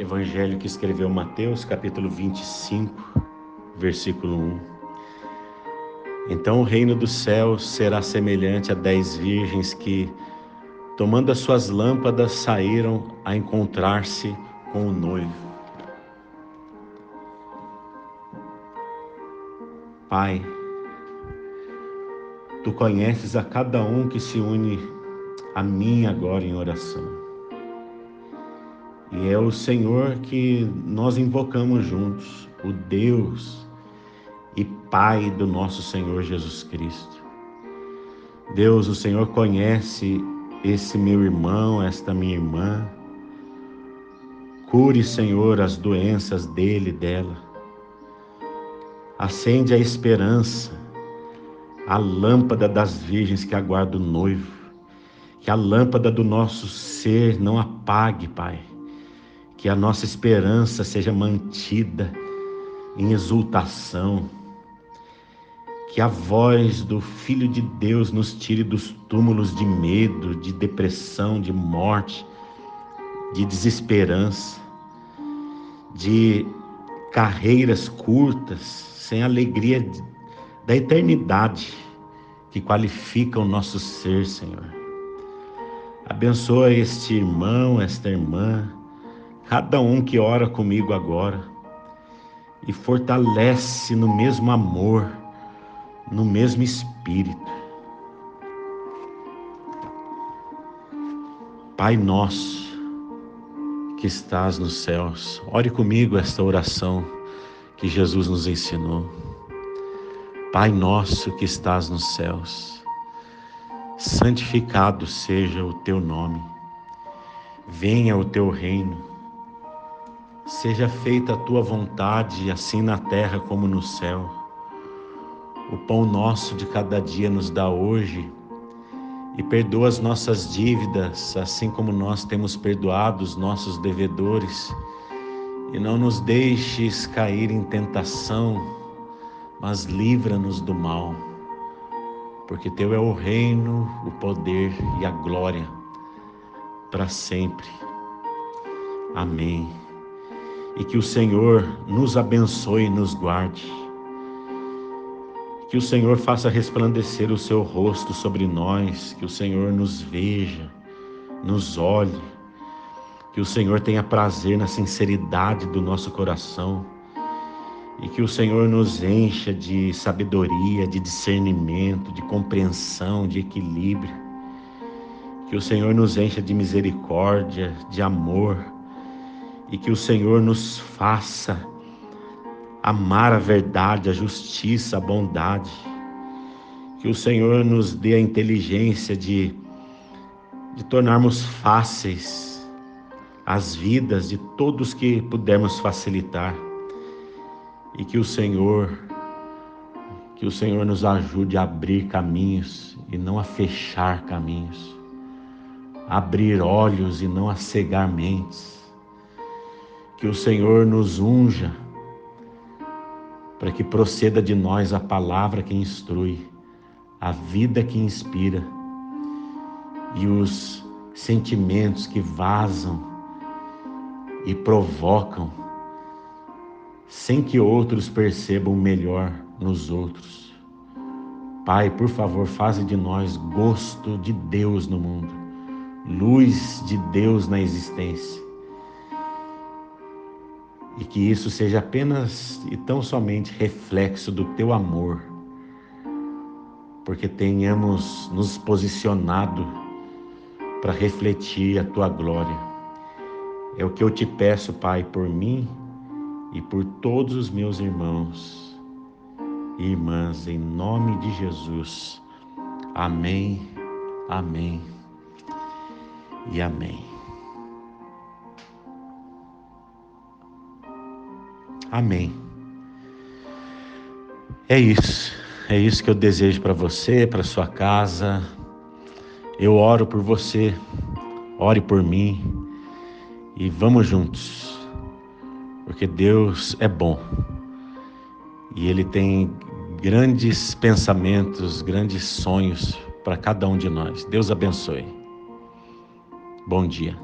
Evangelho que escreveu Mateus, capítulo 25, versículo 1. Então o reino dos céus será semelhante a dez virgens que, tomando as suas lâmpadas, saíram a encontrar-se com o noivo. Pai, Tu conheces a cada um que se une a mim agora em oração. E é o Senhor que nós invocamos juntos, o Deus e Pai do nosso Senhor Jesus Cristo. Deus, o Senhor conhece esse meu irmão, esta minha irmã. Cure, Senhor, as doenças dele e dela. Acende a esperança a lâmpada das virgens que aguarda o noivo, que a lâmpada do nosso ser não apague, Pai, que a nossa esperança seja mantida em exultação, que a voz do Filho de Deus nos tire dos túmulos de medo, de depressão, de morte, de desesperança, de carreiras curtas, sem alegria da eternidade que qualifica o nosso ser, Senhor. Abençoa este irmão, esta irmã, cada um que ora comigo agora e fortalece no mesmo amor, no mesmo espírito. Pai nosso que estás nos céus, ore comigo esta oração que Jesus nos ensinou. Pai nosso que estás nos céus, santificado seja o teu nome, venha o teu reino, seja feita a tua vontade, assim na terra como no céu. O pão nosso de cada dia nos dá hoje e perdoa as nossas dívidas, assim como nós temos perdoado os nossos devedores, e não nos deixes cair em tentação mas livra-nos do mal, porque Teu é o reino, o poder e a glória para sempre. Amém. E que o Senhor nos abençoe e nos guarde. Que o Senhor faça resplandecer o seu rosto sobre nós, que o Senhor nos veja, nos olhe, que o Senhor tenha prazer na sinceridade do nosso coração e que o Senhor nos encha de sabedoria, de discernimento, de compreensão, de equilíbrio. Que o Senhor nos encha de misericórdia, de amor e que o Senhor nos faça amar a verdade, a justiça, a bondade. Que o Senhor nos dê a inteligência de, de tornarmos fáceis as vidas de todos que pudermos facilitar e que o Senhor que o Senhor nos ajude a abrir caminhos e não a fechar caminhos, abrir olhos e não a cegar mentes. Que o Senhor nos unja para que proceda de nós a palavra que instrui, a vida que inspira e os sentimentos que vazam e provocam sem que outros percebam melhor nos outros. Pai, por favor, faze de nós gosto de Deus no mundo, luz de Deus na existência. E que isso seja apenas e tão somente reflexo do teu amor, porque tenhamos nos posicionado para refletir a tua glória. É o que eu te peço, Pai, por mim e por todos os meus irmãos e irmãs, em nome de Jesus. Amém, amém e amém. Amém. É isso, é isso que eu desejo para você, para sua casa. Eu oro por você, ore por mim e vamos juntos porque Deus é bom e Ele tem grandes pensamentos, grandes sonhos para cada um de nós. Deus abençoe. Bom dia.